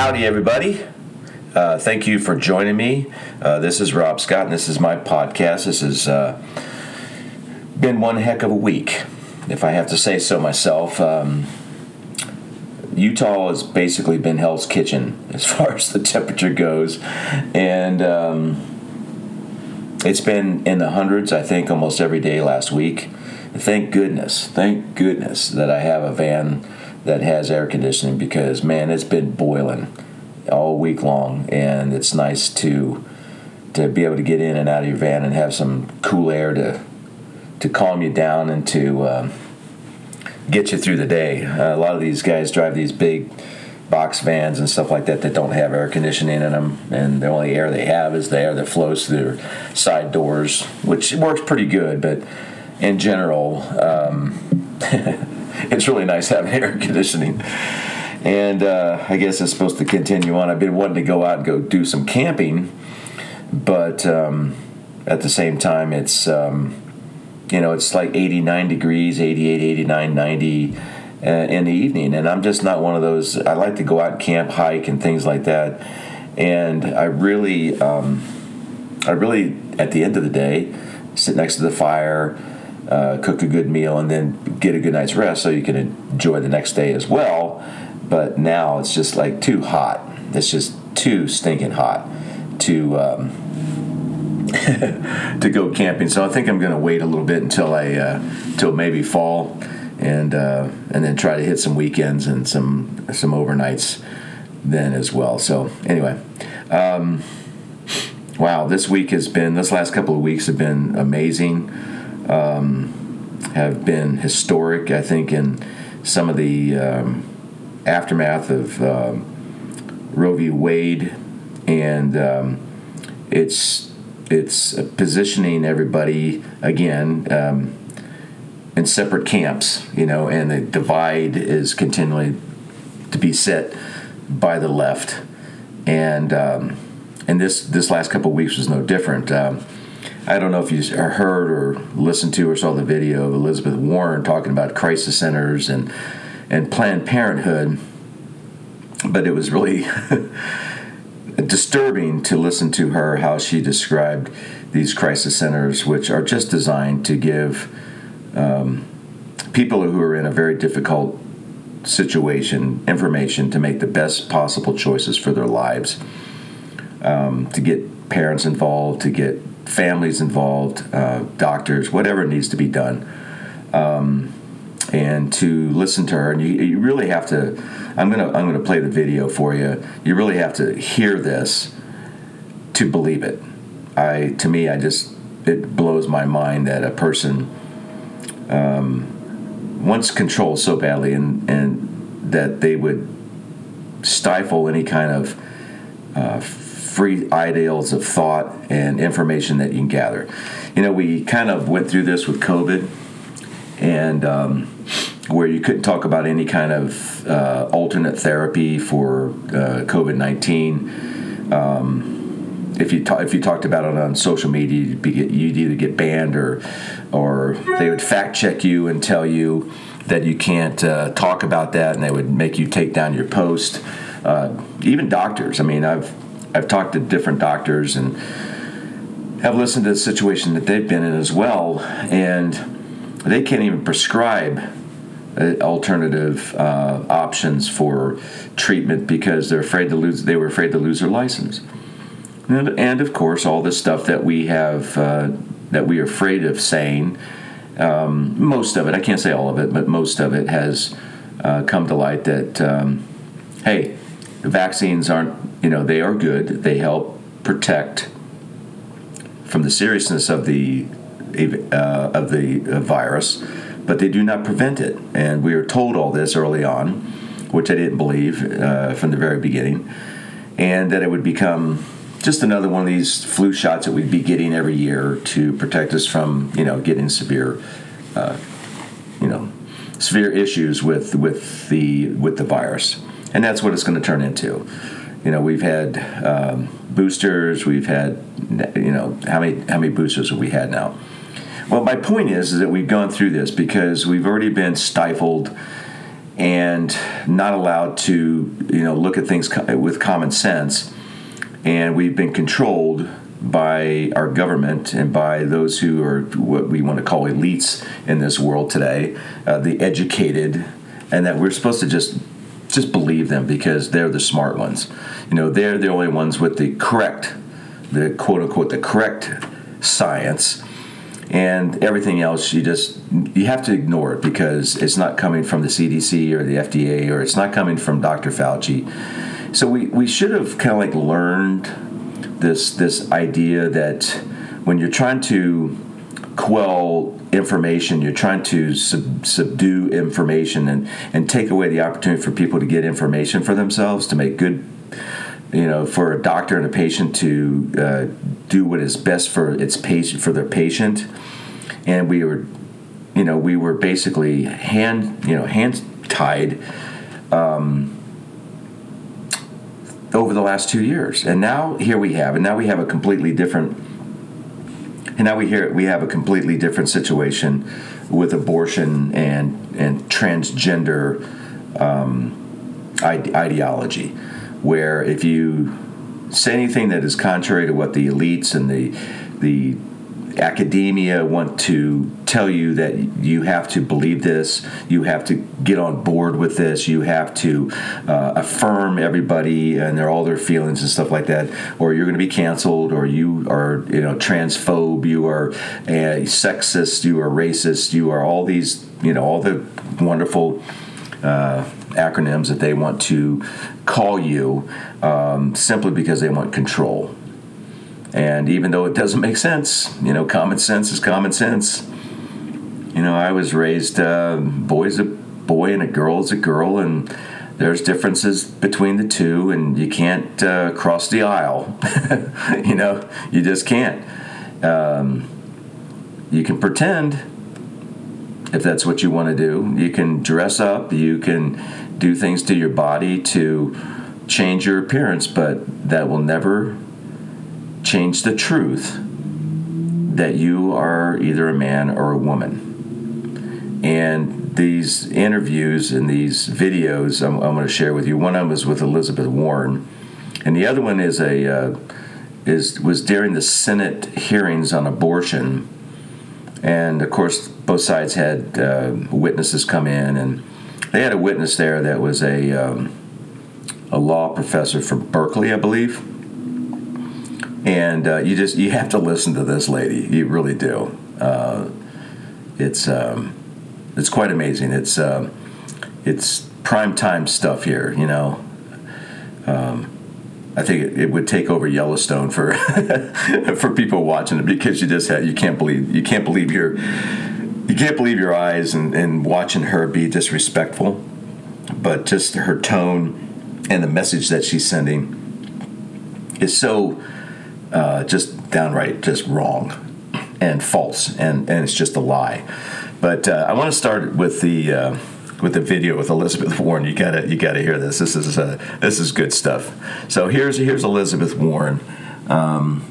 Howdy, everybody. Uh, thank you for joining me. Uh, this is Rob Scott, and this is my podcast. This has uh, been one heck of a week, if I have to say so myself. Um, Utah has basically been Hell's Kitchen as far as the temperature goes, and um, it's been in the hundreds, I think, almost every day last week. Thank goodness, thank goodness that I have a van that has air conditioning because man, it's been boiling all week long, and it's nice to to be able to get in and out of your van and have some cool air to to calm you down and to um, get you through the day. Uh, a lot of these guys drive these big box vans and stuff like that that don't have air conditioning in them, and the only air they have is the air that flows through their side doors, which works pretty good, but in general. Um, it's really nice having air conditioning. And uh, I guess it's supposed to continue on. I've been wanting to go out and go do some camping, but um, at the same time, it's um, you know it's like 89 degrees, 88, 89, 90 uh, in the evening, and I'm just not one of those. I like to go out and camp, hike, and things like that. And I really, um, I really, at the end of the day, sit next to the fire uh, cook a good meal, and then get a good night's rest so you can enjoy the next day as well. But now it's just like too hot. It's just too stinking hot to um, to go camping. So I think I'm going to wait a little bit until I uh, till maybe fall, and uh, and then try to hit some weekends and some some overnights then as well. So anyway. Um, wow, this week has been, this last couple of weeks have been amazing um, have been historic, I think, in some of the um, aftermath of um, Roe v. Wade, and um, it's it's positioning everybody again um, in separate camps, you know, and the divide is continually to be set by the left, and um, and this this last couple of weeks was no different. Um, I don't know if you heard or listened to or saw the video of Elizabeth Warren talking about crisis centers and and Planned Parenthood, but it was really disturbing to listen to her how she described these crisis centers, which are just designed to give um, people who are in a very difficult situation information to make the best possible choices for their lives, um, to get parents involved, to get families involved, uh, doctors, whatever needs to be done, um, and to listen to her. And you, you really have to. I'm gonna I'm gonna play the video for you. You really have to hear this to believe it. I to me I just it blows my mind that a person um, wants control so badly and and that they would stifle any kind of uh, free ideals of thought and information that you can gather. You know, we kind of went through this with COVID, and um, where you couldn't talk about any kind of uh, alternate therapy for uh, COVID nineteen. Um, if you ta- if you talked about it on social media, you'd, be, you'd either get banned or or they would fact check you and tell you that you can't uh, talk about that, and they would make you take down your post. Uh, even doctors. I mean, I've I've talked to different doctors and have listened to the situation that they've been in as well, and they can't even prescribe uh, alternative uh, options for treatment because they're afraid to lose. They were afraid to lose their license, and, and of course, all the stuff that we have uh, that we are afraid of saying. Um, most of it, I can't say all of it, but most of it has uh, come to light that um, hey, vaccines aren't you know, they are good. They help protect from the seriousness of the uh, of the uh, virus, but they do not prevent it. And we were told all this early on, which I didn't believe uh, from the very beginning, and that it would become just another one of these flu shots that we'd be getting every year to protect us from you know getting severe, uh, you know, severe issues with with the with the virus, and that's what it's going to turn into you know we've had um, boosters we've had you know how many how many boosters have we had now well my point is, is that we've gone through this because we've already been stifled and not allowed to, you know, look at things co- with common sense. And we've been controlled by our government and by those who are what we want to call elites in this world today, uh, the educated, and that we're supposed to just just believe them because they're the smart ones. You know, they're the only ones with the correct, the quote unquote, the correct science. And everything else, you just you have to ignore it because it's not coming from the CDC or the FDA or it's not coming from Dr. Fauci. So we, we should have kind of like learned this this idea that when you're trying to quell information, you're trying to sub, subdue information and, and take away the opportunity for people to get information for themselves, to make good, you know, for a doctor and a patient to uh, do what is best for its patient for their patient. And we were, you know, we were basically hand, you know, hands tied. Um, over the last two years. And now here we have, and now we have a completely different, and now we hear we have a completely different situation with abortion and and transgender um, ide- ideology, where if you say anything that is contrary to what the elites and the the academia want to tell you that you have to believe this, you have to get on board with this, you have to uh, affirm everybody and their all their feelings and stuff like that, or you're going to be canceled, or you are you know transphobe, you are a sexist, you are racist, you are all these you know all the wonderful. Uh, acronyms that they want to call you um, simply because they want control. And even though it doesn't make sense, you know, common sense is common sense. You know, I was raised uh, boy's a boy and a girl is a girl, and there's differences between the two, and you can't uh, cross the aisle. you know, you just can't. Um, you can pretend if that's what you want to do. You can dress up, you can do things to your body to change your appearance, but that will never change the truth that you are either a man or a woman. And these interviews and these videos I'm, I'm going to share with you. One of them is with Elizabeth Warren, and the other one is a uh, is was during the Senate hearings on abortion. And of course, both sides had uh, witnesses come in, and they had a witness there that was a um, a law professor from Berkeley, I believe and uh, you just you have to listen to this lady. You really do. Uh, it's um, it's quite amazing. It's um, it's prime time stuff here. You know. Um, I think it, it, would take over Yellowstone for for people watching it because you just have, you can't believe you can't believe your you can't believe your eyes and, and watching her be disrespectful, but just her tone and the message that she's sending is so uh, just downright just wrong and false, and, and it's just a lie. But uh, I want to start with the uh, with the video with Elizabeth Warren. You gotta you gotta hear this. This is uh, this is good stuff. So here's here's Elizabeth Warren. Um,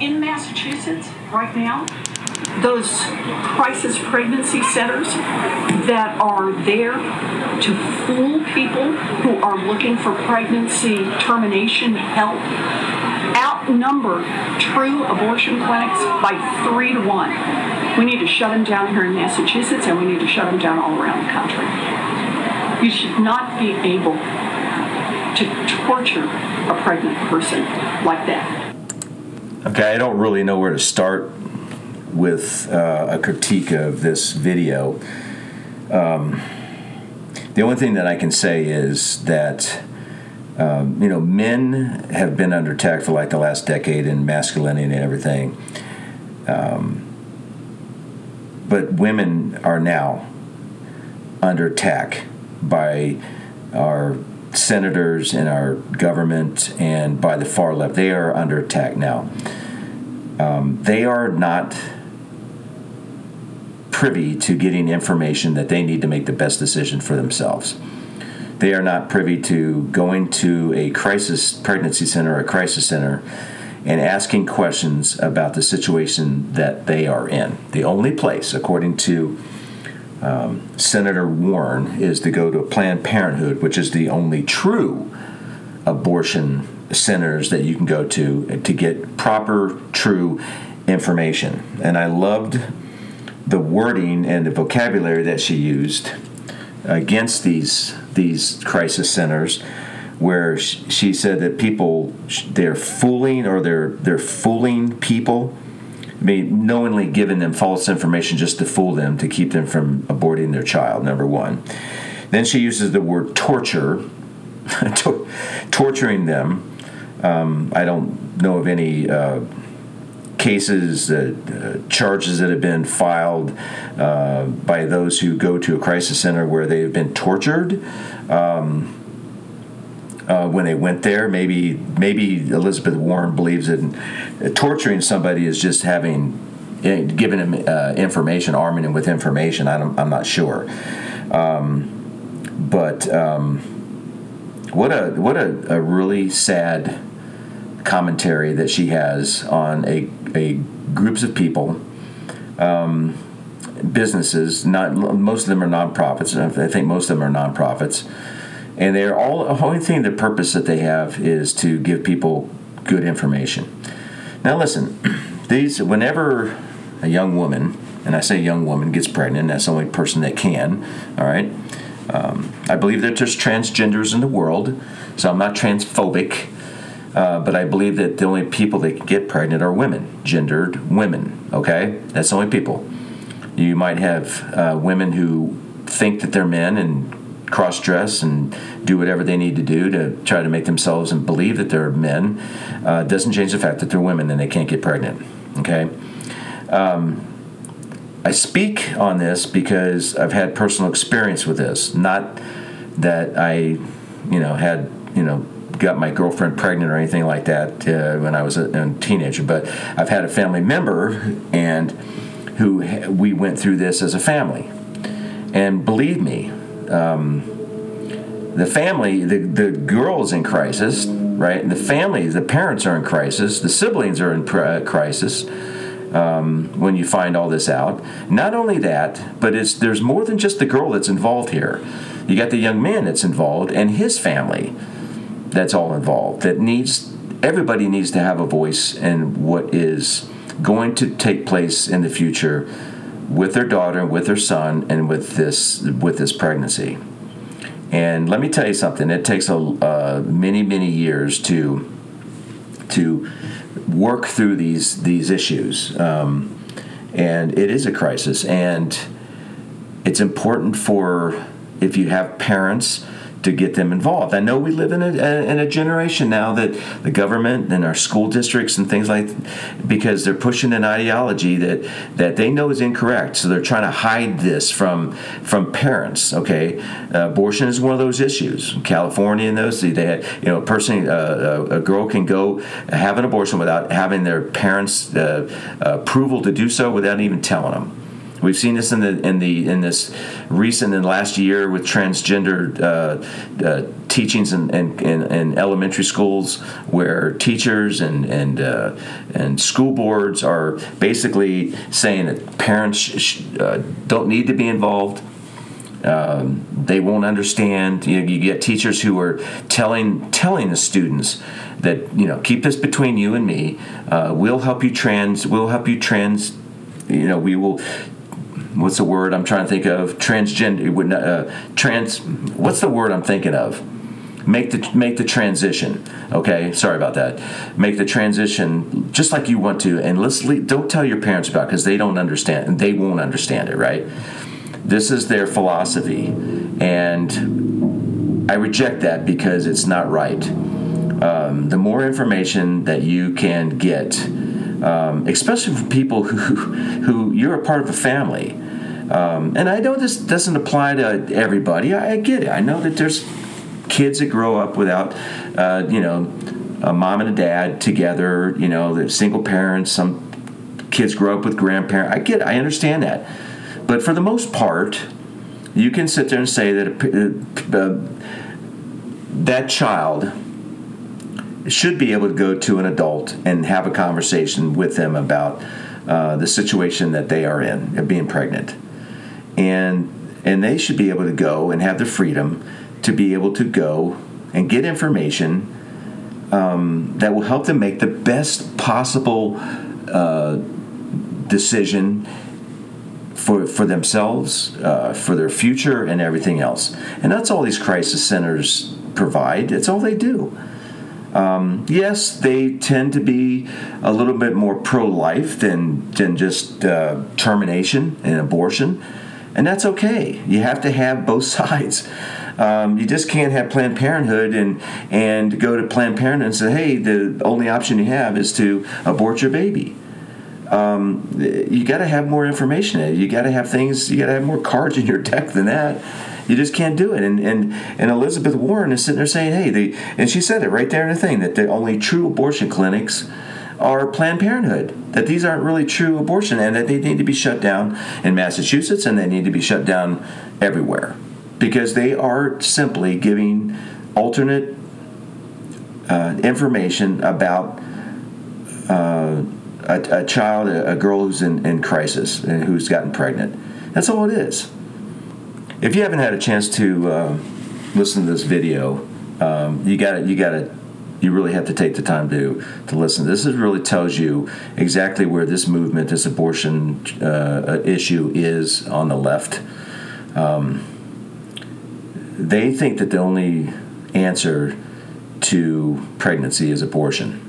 in Massachusetts right now, those crisis pregnancy centers that are there to fool people who are looking for pregnancy termination help outnumber true abortion clinics by three to one. We need to shut them down here in Massachusetts and we need to shut them down all around the country. You should not be able to torture a pregnant person like that. Okay, I don't really know where to start with uh, a critique of this video. Um, the only thing that I can say is that um, you know men have been under attack for like the last decade in masculinity and everything, um, but women are now under attack by our senators and our government and by the far left. They are under attack now. Um, they are not privy to getting information that they need to make the best decision for themselves. They are not privy to going to a crisis pregnancy center or a crisis center and asking questions about the situation that they are in. The only place, according to um, Senator Warren, is to go to Planned Parenthood, which is the only true abortion centers that you can go to to get proper, true information. And I loved the wording and the vocabulary that she used against these these crisis centers where she said that people they're fooling or they're they're fooling people I mean, knowingly giving them false information just to fool them to keep them from aborting their child number one. Then she uses the word torture torturing them. Um, i don't know of any uh, cases, uh, uh, charges that have been filed uh, by those who go to a crisis center where they have been tortured. Um, uh, when they went there, maybe maybe Elizabeth Warren believes that torturing somebody is just having eh, giving him uh, information, arming him with information. I am not sure, um, but um, what a what a, a really sad commentary that she has on a, a groups of people, um, businesses. Not most of them are nonprofits. I think most of them are nonprofits, and they're all the only thing the purpose that they have is to give people good information. Now listen, these whenever a young woman, and I say young woman gets pregnant, that's the only person that can. All right. Um, I believe that there's transgenders in the world, so I'm not transphobic. Uh, but I believe that the only people that can get pregnant are women, gendered women. Okay, that's the only people. You might have uh, women who think that they're men and cross dress and do whatever they need to do to try to make themselves and believe that they're men. Uh, doesn't change the fact that they're women and they can't get pregnant. Okay. Um, I speak on this because I've had personal experience with this. Not that I, you know, had you know got my girlfriend pregnant or anything like that uh, when I was a, a, teenager, but I've had a family member and who we went through this as a family. And believe me, um, the family, the, the girl's in crisis, right? The family, the parents are in crisis, the siblings are in pr- uh, crisis. Um, when you find all this out, not only that, but it's there's more than just the girl that's involved here. You got the young man that's involved and his family that's all involved. That needs everybody needs to have a voice in what is going to take place in the future with their daughter, with their son, and with this with this pregnancy. And let me tell you something. It takes a uh, many many years to to work through these these issues, um, and it is a crisis. And it's important for if you have parents to get them involved. I know we live in a, in a generation now that the government and our school districts and things like because they're pushing an ideology that that they know is incorrect. So they're trying to hide this from from parents. Okay, uh, abortion is one of those issues. California and those they had you know a person uh, a girl can go have an abortion without having their parents' uh, approval to do so without even telling them. We've seen this in the in the in this recent the last year with transgender uh, uh, teachings in, in, in, in, elementary schools, where teachers and and uh, and school boards are basically saying that parents sh- uh, don't need to be involved. Um, they won't understand. You, know, you get teachers who are telling telling the students that you know keep this between you and me. Uh, we'll help you trans. We'll help you trans. You know, we will what's the word I'm trying to think of? Transgender, uh, trans. What's the word I'm thinking of? Make the make the transition. Okay, sorry about that. Make the transition just like you want to, and let's leave, don't tell your parents about because they don't understand and they won't understand it. Right? This is their philosophy, and I reject that because it's not right. Um, the more information that you can get, um, especially for people who, who you're a part of a family, um, and I know this doesn't apply to everybody. I, I, get it. I know that there's kids that grow up without, uh, you know, a mom and a dad together. You know, single parents. Some kids grow up with grandparents. I get it. I understand that. But for the most part, you can sit there and say that uh, uh, that child should be able to go to an adult and have a conversation with them about uh, the situation that they are in of being pregnant, and and they should be able to go and have the freedom to be able to go and get information um, that will help them make the best possible uh, decision for for themselves, uh, for their future, and everything else. And that's all these crisis centers provide. It's all they do. Um, yes, they tend to be a little bit more pro-life than than just uh, termination and abortion, and that's okay. You have to have both sides. Um, you just can't have Planned Parenthood and and go to Planned Parenthood and say, hey, the only option you have is to abort your baby. Um, you got to have more information. You got to have things. You got to have more cards in your deck than that. You just can't do it. And and and Elizabeth Warren is sitting there saying, "Hey," they and she said it right there in the thing that the only true abortion clinics are Planned Parenthood. That these aren't really true abortion, and that they need to be shut down in Massachusetts, and they need to be shut down everywhere because they are simply giving alternate uh, information about. Uh, a, a, child, a, girl who's in, in crisis and who's gotten pregnant. That's all it is. If you haven't had a chance to uh, listen to this video, um, you got to you got to you really have to take the time to to listen. This is really tells you exactly where this movement, this abortion uh, issue, is on the left. Um, they think that the only answer to pregnancy is abortion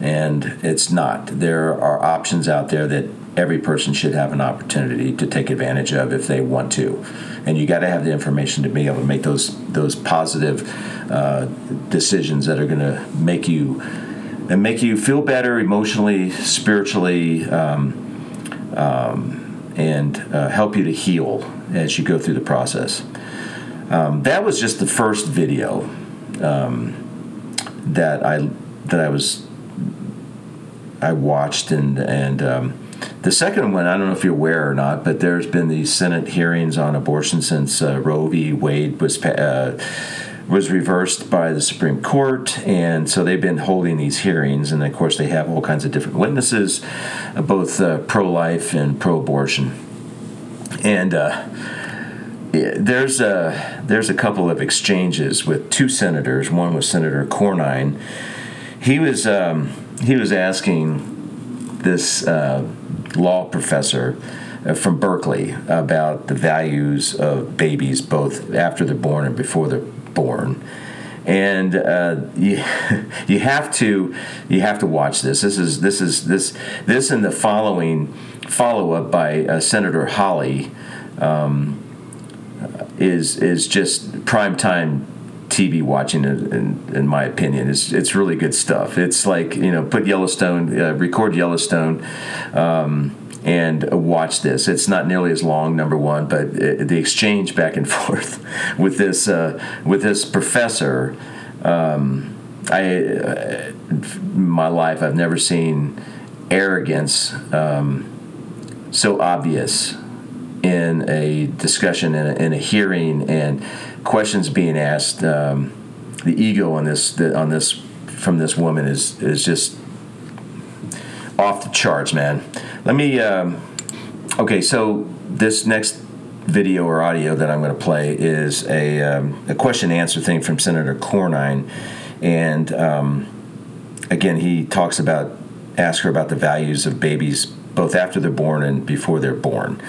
and it's not. There are options out there that every person should have an opportunity to take advantage of if they want to, and you got to have the information to be able to make those those positive uh, decisions that are going to make you and make you feel better emotionally, spiritually, um, um, and uh, help you to heal as you go through the process. Um, that was just the first video um, that I that I was I watched and and um, the second one I don't know if you're aware or not, but there's been these Senate hearings on abortion since uh, Roe v. Wade was. Uh, was reversed by the Supreme Court, and so they've been holding these hearings, and of course they have all kinds of different witnesses, uh, both uh, pro-life and pro-abortion, and uh, there's a there's a couple of exchanges with two senators. One was Senator Cornyn. He was um, he was asking this uh, law professor uh, from Berkeley about the values of babies both after they're born and before they're born. And uh, you, you have to you have to watch this. This is this is this this and the following follow up by uh, Senator Hawley um, is is just prime time TV watching, in, in, my opinion. It's, it's really good stuff. It's like, you know, put Yellowstone, uh, record Yellowstone. Um, and watch this. It's not nearly as long, number one, but it, the exchange back and forth with this uh, with this professor. Um, I, uh, my life, I've never seen arrogance um, so obvious in a discussion in a, in a hearing and questions being asked. Um, the ego on this the, on this from this woman is is just off the charts, man. Let me. Um, okay, so this next video or audio that I'm going to play is a, um, a question answer thing from Senator Cornyn, and um, again he talks about ask her about the values of babies both after they're born and before they're born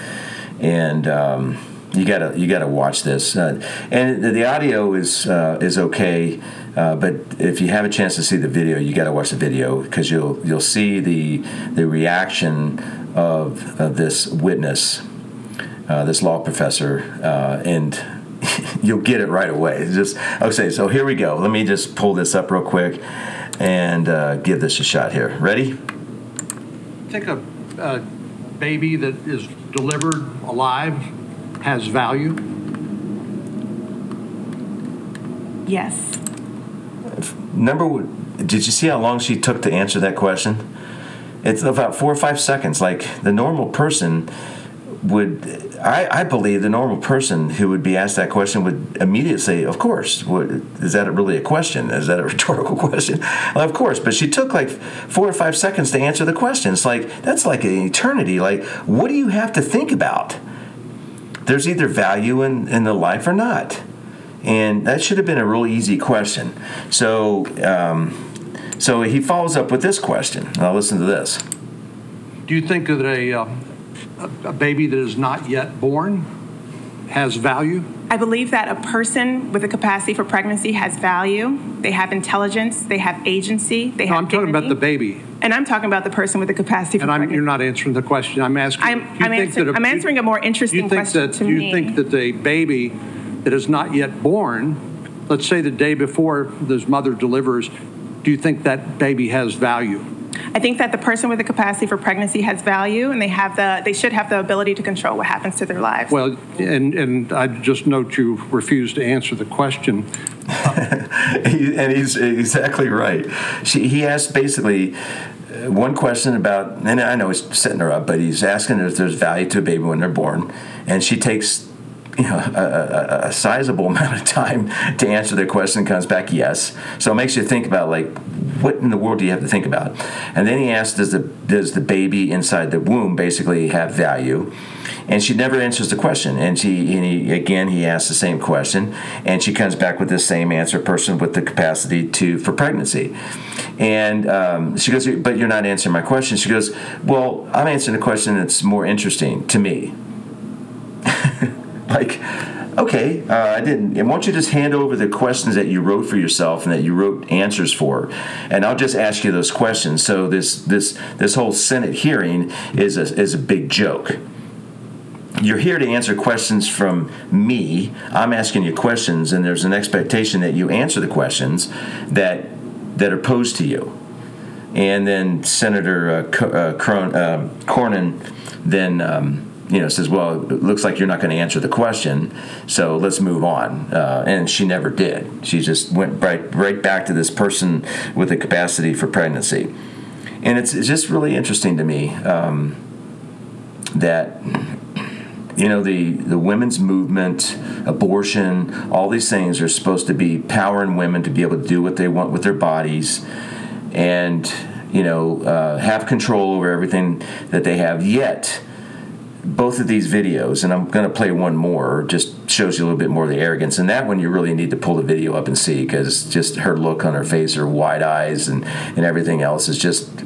and um, you gotta you gotta watch this. Uh, and the, the, audio is uh, is okay, uh, but if you have a chance to see the video, you gotta watch the video because you'll you'll see the the reaction of, of this witness, uh, this law professor, uh, and you'll get it right away. Just okay. So here we go. Let me just pull this up real quick and uh, give this a shot here. Ready? Take a baby that is delivered alive has value? Yes. Number did you see how long she took to answer that question? It's about four or five seconds. Like the normal person would I, I believe the normal person who would be asked that question would immediately say, "Of course." What, is that really a question? Is that a rhetorical question? Well, of course. But she took like four or five seconds to answer the question. It's like that's like an eternity. Like, what do you have to think about? There's either value in, in the life or not, and that should have been a real easy question. So, um, so he follows up with this question. Now listen to this. Do you think that a, uh, a- a baby that is not yet born has value? I believe that a person with a capacity for pregnancy has value. They have intelligence. They have agency. They No, have I'm talking about the baby, And I'm talking about the person with the capacity for pregnancy. and I'm, pregnancy. you're not answering the question. I'm asking. I'm- I'm think answer- that I'm answering a more interesting you think question that- you me. think that a baby that is not yet born, let's say the day before this mother delivers, do you think that baby has value? I think that the person with the capacity for pregnancy has value, and they have the they should have the ability to control what happens to their lives. Well, and, and I just note you refuse to answer the question. He- and he's exactly right. She, he asked basically uh, one question about, and I know he's setting her up, but he's asking if there's value to a baby when they're born, and she takes you know a, a, a sizable amount of time to answer the question. Comes back yes, so it makes you think about like what in the world do you have to think about? And then he asked, does the does the baby inside the womb basically have value? and she never answers the question. And she, and he, again, he asks the same question, and she comes back with the same answer. Person with the capacity to for pregnancy, and um, she goes, "But you're not answering my question." She goes, "Well, I'm answering a question that's more interesting to me." like. Okay, uh, I didn't. And why don't you just hand over the questions that you wrote for yourself and that you wrote answers for, and I'll just ask you those questions. So this this this whole Senate hearing is a, is a big joke you're here to answer questions from me. I'm asking you questions, and there's an expectation that you answer the questions that that are posed to you. And then Senator uh, uh, Cron- uh, Cornyn then um, you know says, "Well, it looks like you're not going to answer the question, so let's move on." Uh, and she never did. She just went right right back to this person with the capacity for pregnancy. And it's, it's just really interesting to me um, that you know the the women's movement abortion all these things are supposed to be powering women to be able to do what they want with their bodies and you know uh, have control over everything that they have yet both of these videos and i'm going to play one more just shows you a little bit more of the arrogance and that one you really need to pull the video up and see because just her look on her face her wide eyes and, and everything else is just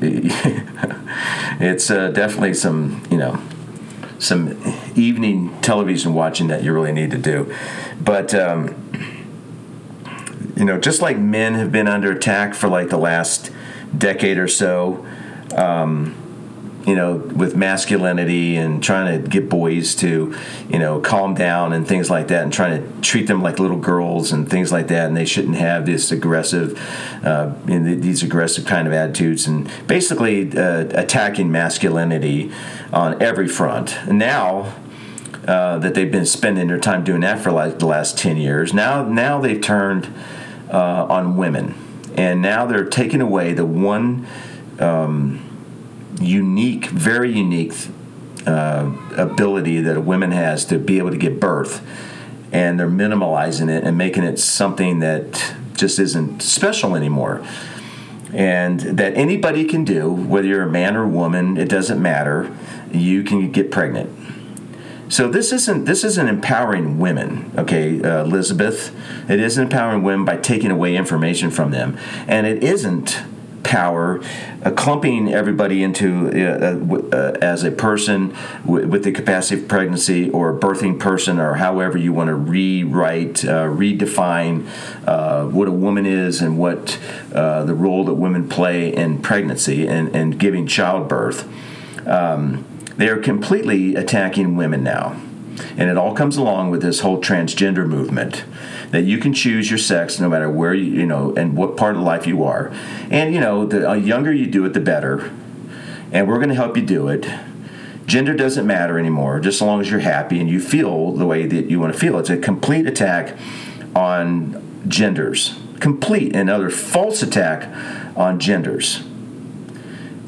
it's uh, definitely some you know some evening television watching that you really need to do. But um, you know, just like men have been under attack for like the last decade or so, um, you know, with masculinity and trying to get boys to, you know, calm down and things like that, and trying to treat them like little girls and things like that, and they shouldn't have this aggressive, uh, these aggressive kind of attitudes, and basically uh, attacking masculinity on every front. Now. Uh, that they've been spending their time doing that for like the last 10 years. Now, now they've turned uh, on women, and now they're taking away the one um, unique, very unique uh, ability that a woman has to be able to give birth, and they're minimalizing it and making it something that just isn't special anymore. And that anybody can do, whether you're a man or a woman, it doesn't matter. You can get pregnant. So this isn't this isn't empowering women, okay, uh, Elizabeth. It isn't empowering women by taking away information from them, and it isn't power, uh, clumping everybody into uh, uh, as a person w- with the capacity of pregnancy or a birthing person or however you want to rewrite, uh, redefine uh, what a woman is and what uh, the role that women play in pregnancy and, and giving childbirth. Um, they are completely attacking women now. And it all comes along with this whole transgender movement that you can choose your sex no matter where you, you know, and what part of life you are. And, you know, the uh, younger you do it, the better. And we're going to help you do it. Gender doesn't matter anymore, just as long as you're happy and you feel the way that you want to feel. It's a complete attack on genders, complete another false attack on genders.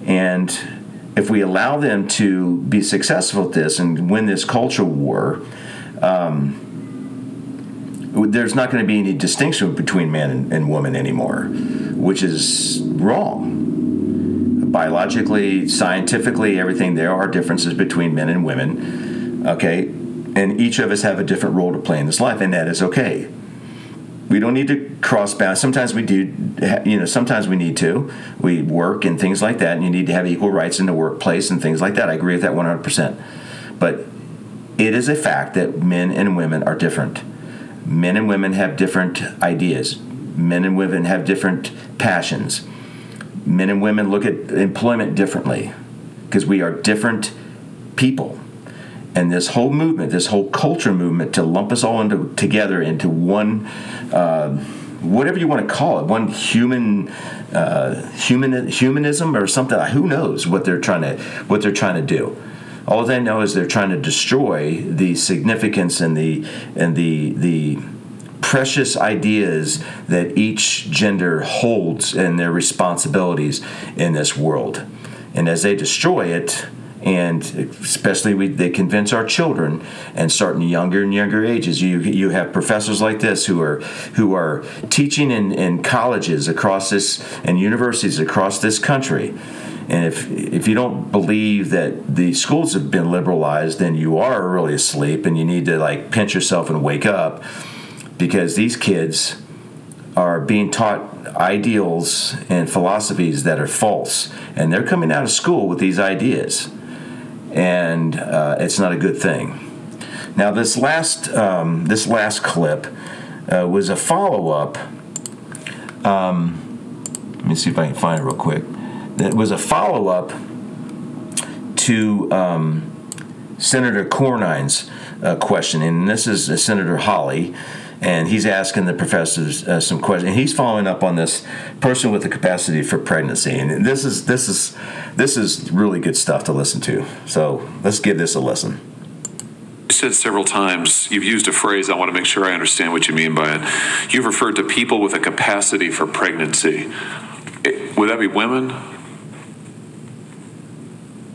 And if we allow them to be successful at this and win this culture war, um, there's not going to be any distinction between man and, and woman anymore, which is wrong. Biologically, scientifically, everything, there are differences between men and women. Okay? And each of us have a different role to play in this life, and that is okay. We don't need to cross bounds. Sometimes we do, you know, sometimes we need to. We work and things like that, and you need to have equal rights in the workplace and things like that. I agree with that 100%. But it is a fact that men and women are different. Men and women have different ideas. Men and women have different passions. Men and women look at employment differently because we are different people and this whole movement, this whole culture movement, to lump us all into together into one, uh, whatever you want to call it, one human, uh, human humanism or something. Who knows what they're trying to what they're trying to do? All they know is they're trying to destroy the significance and the and the the precious ideas that each gender holds and their responsibilities in this world. And as they destroy it, and especially we, they convince our children and starting younger and younger ages. You you have professors like this who are who are teaching in, in colleges across this and universities across this country. And if if you don't believe that the schools have been liberalized then you are really asleep and you need to like pinch yourself and wake up because these kids are being taught ideals and philosophies that are false. And they're coming out of school with these ideas and uh, it's not a good thing. Now, this last um, this last clip uh, was a follow up. Um, let me see if I can find it real quick. It was a follow up to um, Senator Cornyn's uh, question, and this is Senator Hawley and he's asking the professors uh, some questions. And he's following up on this person with the capacity for pregnancy, and this is this is this is really good stuff to listen to. So let's give this a listen. You said several times, you've used a phrase, I want to make sure I understand what you mean by it. You've referred to people with a capacity for pregnancy. It, would that be women?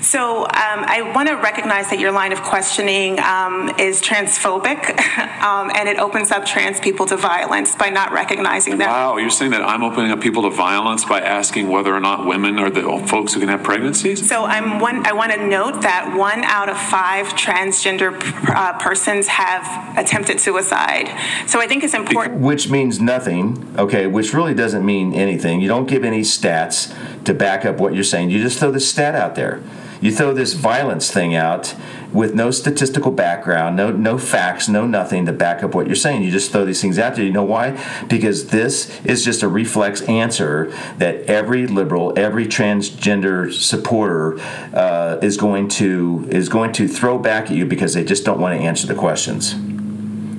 So um, I want to recognize that your line of questioning um, is transphobic, um, and it opens up trans people to violence by not recognizing them. Wow, you're saying that I'm opening up people to violence by asking whether or not women are the folks who can have pregnancies? So I'm one. I want to note that one out of five transgender uh, persons have attempted suicide. So I think it's important. Which means nothing, okay, which really doesn't mean anything. You don't give any stats to back up what you're saying. You just throw the stat out there. You throw this violence thing out with no statistical background, no no facts, no nothing to back up what you're saying. You just throw these things out there. You know why? Because this is just a reflex answer that every liberal, every transgender supporter uh, is going to is going to throw back at you because they just don't want to answer the questions.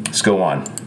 Let's go on.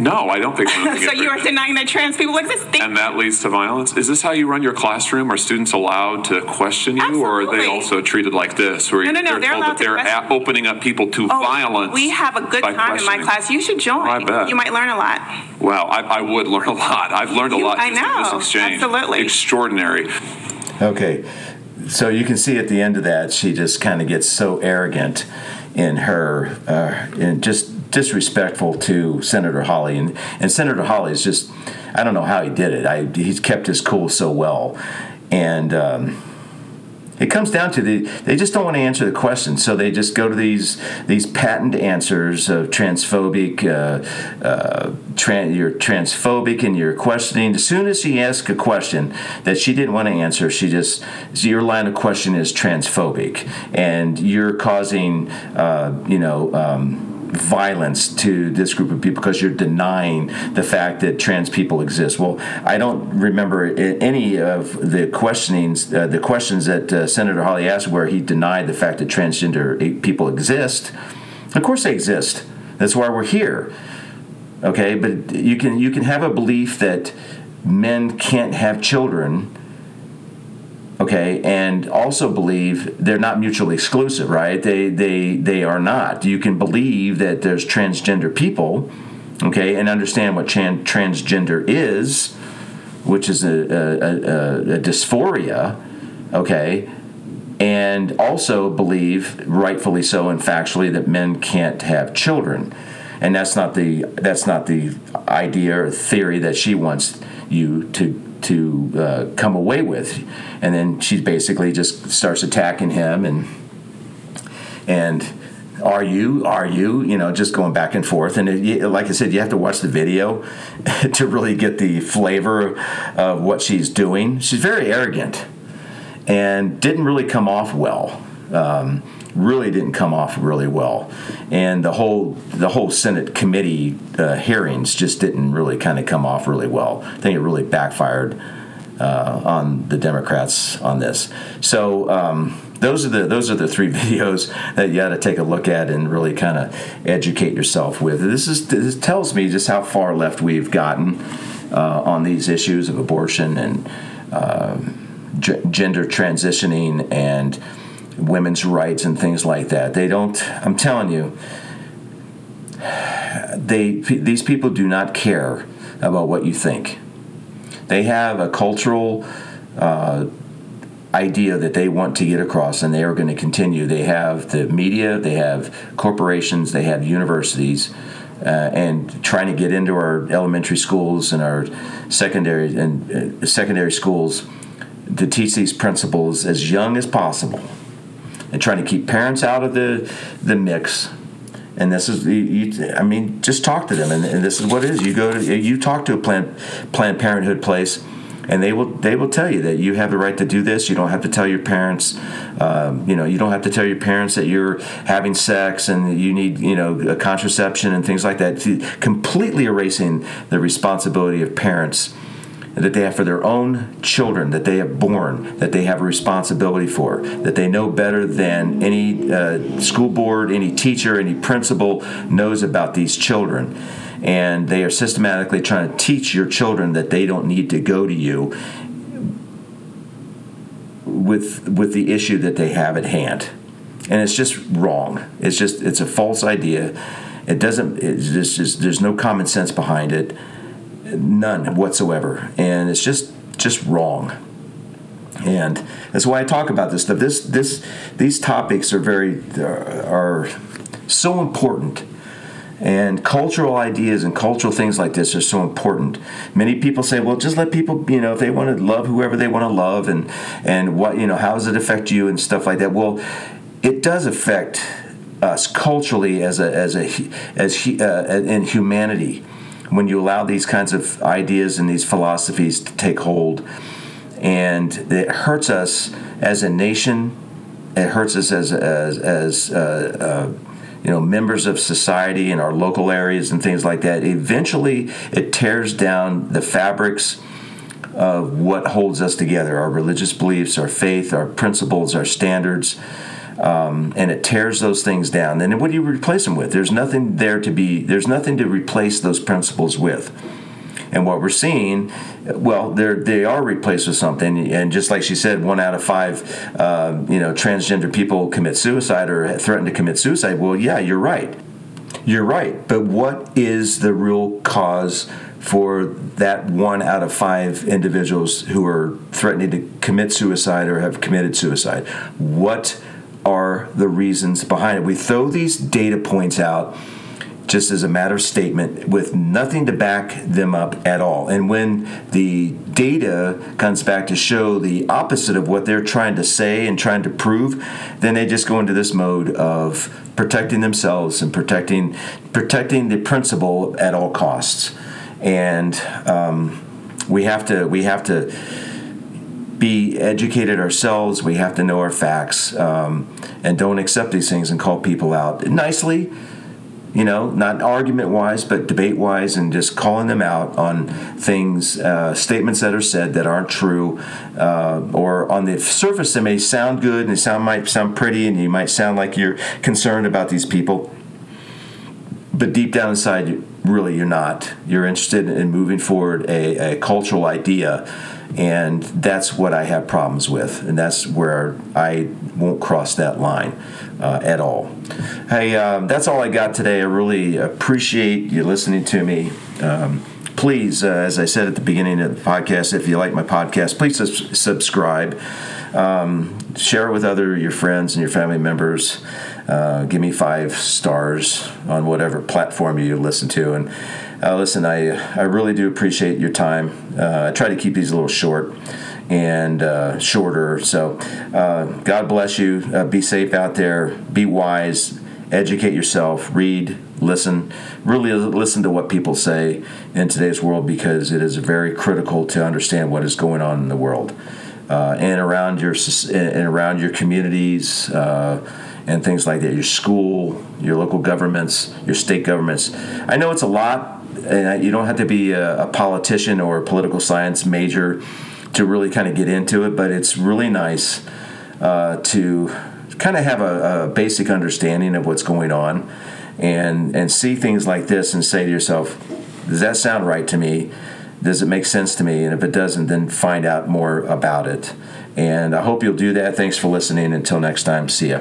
No, I don't think women can so you are denying that trans people exist? Think- And that leads to violence. Is this how you run your classroom? Are students allowed to question you, or are they also treated like this, where No, no, no, they're they're told allowed that to they're question. opening up people to Oh, violence? We have a good time in my class. You should join. I bet. You might learn a lot. Wow, I, I would learn a lot. I've learned a You- lot I just in this know, exchange. absolutely. Extraordinary. Okay, so you can see at the end of that, she just kind of gets so arrogant in her, uh, and just disrespectful to Senator Hawley. And, and Senator Hawley is just, I don't know how he did it. I, he's kept his cool so well. And um, It comes down to the they just don't want to answer the question, so they just go to these these patent answers of transphobic. Uh, uh, you're transphobic and you're questioning. As soon as she asks a question that she didn't want to answer, she just your line of question is transphobic, and you're causing uh, you know. Um, violence to this group of people because you're denying the fact that trans people exist. Well, I don't remember any of the questionings, uh, the questions that uh, Senator Hawley asked where he denied the fact that transgender people exist. Of course, they exist. That's why we're here. Okay, but you can you can have a belief that men can't have children okay and also believe they're not mutually exclusive right? They they they are not. You can believe that there's transgender people okay and understand what tran- transgender is which is a, a, a, a dysphoria okay and also believe rightfully so and factually that men can't have children. And that's not the that's not the idea or theory that she wants you to to uh, come away with, and then she basically just starts attacking him and and are you are you you know just going back and forth. And it, like i said you have to watch the video to really get the flavor of what she's doing. She's very arrogant and didn't really come off well. Um, really didn't come off really well, and the whole the whole Senate committee uh, hearings just didn't really kind of come off really well. I think it really backfired uh, on the Democrats on this. So. Um, those are the those are the three videos that you got to take a look at and really kind of educate yourself with. This is this tells me just how far left we've gotten uh, on these issues of abortion and uh, g- gender transitioning and women's rights and things like that. They don't. I'm telling you, they these people do not care about what you think. They have a cultural uh, idea that they want to get across, and they are going to continue. They have the media, they have corporations, they have universities. Uh, and trying to get into our elementary schools and our secondary and uh, secondary schools to teach these principles as young as possible and trying to keep parents out of the the mix. And this is, you, I mean, just talk to them, and, and this is what it is. You go to, you talk to a Planned Planned Parenthood place, and they will they will tell you that you have the right to do this. You don't have to tell your parents, um, you know, you don't have to tell your parents that you're having sex and you need you know contraception and things like that. Completely erasing the responsibility of parents that they have for their own children that they have born, that they have a responsibility for, that they know better than any uh, school board, any teacher, any principal knows about these children. And they are systematically trying to teach your children that they don't need to go to you with with the issue that they have at hand. And it's just wrong. It's just it's a false idea. It doesn't. It's just there's no common sense behind it none whatsoever, and it's just just wrong. And that's why I talk about this stuff. This this these topics are very are so important. And cultural ideas and cultural things like this are so important. Many people say, "Well, just let people, you know, if they want to love whoever they want to love, and and what you know, how does it affect you and stuff like that." Well, it does affect us culturally as a as a as uh, in humanity when you allow these kinds of ideas and these philosophies to take hold. And it hurts us as a nation. It hurts us as as, as uh, uh, you know members of society in our local areas and things like that. Eventually, it tears down the fabrics of what holds us together: our religious beliefs, our faith, our principles, our standards um, and it tears those things down. And what do you replace them with? There's nothing there to be. There's nothing to replace those principles with. And what we're seeing, well, they're they are replaced with something. And just like she said, one out of five, uh, you know, transgender people commit suicide or threaten to commit suicide. Well, yeah, you're right. You're right. But what is the real cause for that one out of five individuals who are threatening to commit suicide or have committed suicide? What are the reasons behind it. We throw these data points out just as a matter of statement with nothing to back them up at all. And when the data comes back to show the opposite of what they're trying to say and trying to prove, then they just go into this mode of protecting themselves and protecting protecting the principle at all costs. And um, we have to we have to be educated ourselves. We have to know our facts um, and don't accept these things and call people out nicely you know, not argument wise, but debate wise, and just calling them out on things, uh, statements that are said that aren't true, uh, or on the surface they may sound good and they sound might sound pretty, and you might sound like you're concerned about these people, but deep down inside, you really you're not. You're interested in moving forward a, a cultural idea and that's what I have problems with, and that's where I won't cross that line uh, at all. Hey, um, that's all I got today. I really appreciate you listening to me. Um, please, uh, as I said at the beginning of the podcast, if you like my podcast, please subscribe. Um, share it with other your friends and your family members. Uh, give me five stars on whatever platform you listen to, and uh, listen, I I really do appreciate your time. Uh, I try to keep these a little short and uh, shorter. So, uh, God bless you. Uh, be safe out there. Be wise. Educate yourself. Read. Listen. Really listen to what people say in today's world because it is very critical to understand what is going on in the world uh, and around your and around your communities and things like that. Your school, your local governments, your state governments. I know it's a lot and you don't have to be a, a politician or a political science major to really kind of get into it, but it's really nice uh, to kind of have a, a, basic understanding of what's going on and and see things like this and say to yourself, does that sound right to me? Does it make sense to me? And if it doesn't, then find out more about it. And I hope you'll do that. Thanks for listening. Until next time, see ya.